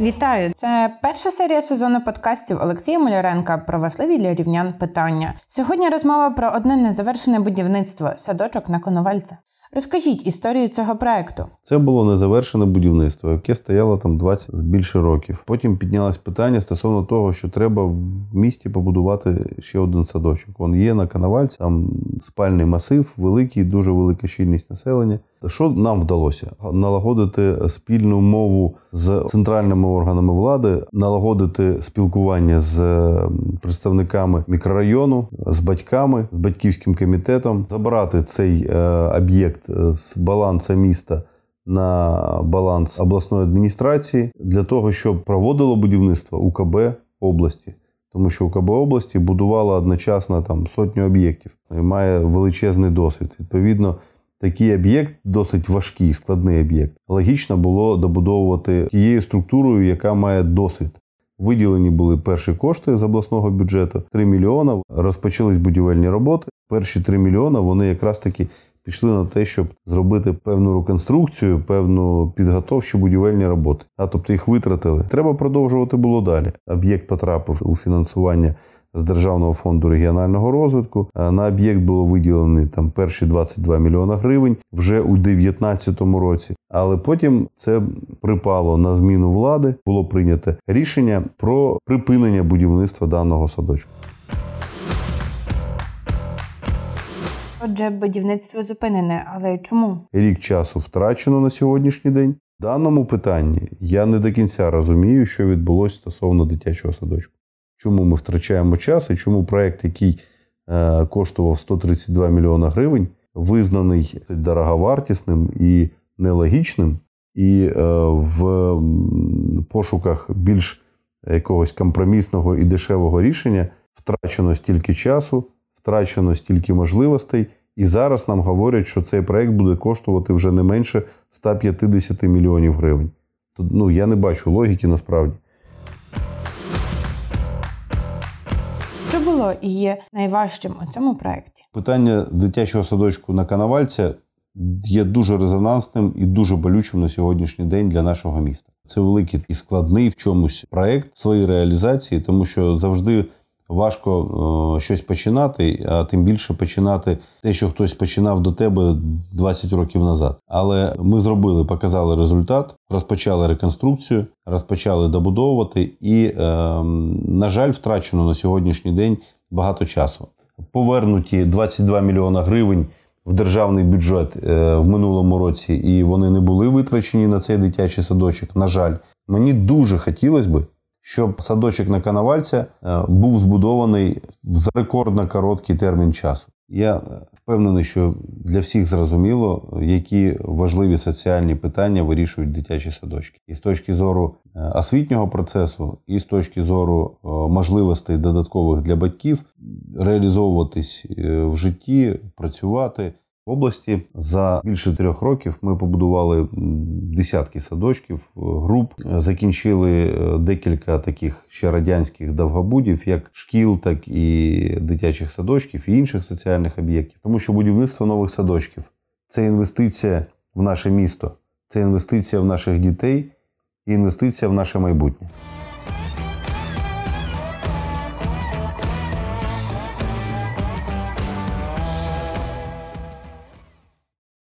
Вітаю! Це перша серія сезону подкастів Олексія Муляренка про важливі для рівнян питання. Сьогодні розмова про одне незавершене будівництво садочок на Коновальця. Розкажіть історію цього проекту. Це було незавершене будівництво, яке стояло там 20 з більше років. Потім піднялось питання стосовно того, що треба в місті побудувати ще один садочок. Він є на Коновальці, там спальний масив, великий, дуже велика щільність населення. Що нам вдалося? Налагодити спільну мову з центральними органами влади, налагодити спілкування з представниками мікрорайону, з батьками, з батьківським комітетом, забрати цей е, об'єкт з балансу міста. На баланс обласної адміністрації для того, щоб проводило будівництво УКБ області, тому що УКБ області будувала одночасно там сотню об'єктів і має величезний досвід. Відповідно, такий об'єкт досить важкий, складний об'єкт. Логічно було добудовувати тією структурою, яка має досвід. Виділені були перші кошти з обласного бюджету 3 мільйона. Розпочались будівельні роботи. Перші 3 мільйона вони якраз таки пішли на те, щоб зробити певну реконструкцію, певну підготовчу будівельні роботи. А тобто їх витратили. Треба продовжувати було далі. Об'єкт потрапив у фінансування з Державного фонду регіонального розвитку. На об'єкт було виділені там перші 22 мільйона гривень вже у 2019 році. Але потім це припало на зміну влади. Було прийнято рішення про припинення будівництва даного садочку. Отже, будівництво зупинене, але чому? Рік часу втрачено на сьогоднішній день. В даному питанні я не до кінця розумію, що відбулося стосовно дитячого садочку. Чому ми втрачаємо час і чому проект, який е, коштував 132 мільйона гривень, визнаний дороговартісним і нелогічним, і е, в пошуках більш якогось компромісного і дешевого рішення втрачено стільки часу, втрачено стільки можливостей. І зараз нам говорять, що цей проект буде коштувати вже не менше 150 мільйонів гривень. Ну я не бачу логіки насправді. Що було і є найважчим у цьому проєкті? Питання дитячого садочку на Канавальця є дуже резонансним і дуже болючим на сьогоднішній день для нашого міста. Це великий і складний в чомусь проект своїй реалізації, тому що завжди важко щось починати, а тим більше починати те, що хтось починав до тебе 20 років назад. Але ми зробили, показали результат, розпочали реконструкцію, розпочали добудовувати, і, на жаль, втрачено на сьогоднішній день багато часу. Повернуті 22 мільйона гривень. В державний бюджет в минулому році, і вони не були витрачені на цей дитячий садочок. На жаль, мені дуже хотілося би, щоб садочок на Канавальця був збудований за рекордно короткий термін часу. Я впевнений, що для всіх зрозуміло, які важливі соціальні питання вирішують дитячі садочки, і з точки зору освітнього процесу, і з точки зору можливостей додаткових для батьків реалізовуватись в житті, працювати. В області за більше трьох років ми побудували десятки садочків, груп, закінчили декілька таких ще радянських довгобудів, як шкіл, так і дитячих садочків і інших соціальних об'єктів. Тому що будівництво нових садочків це інвестиція в наше місто, це інвестиція в наших дітей і інвестиція в наше майбутнє.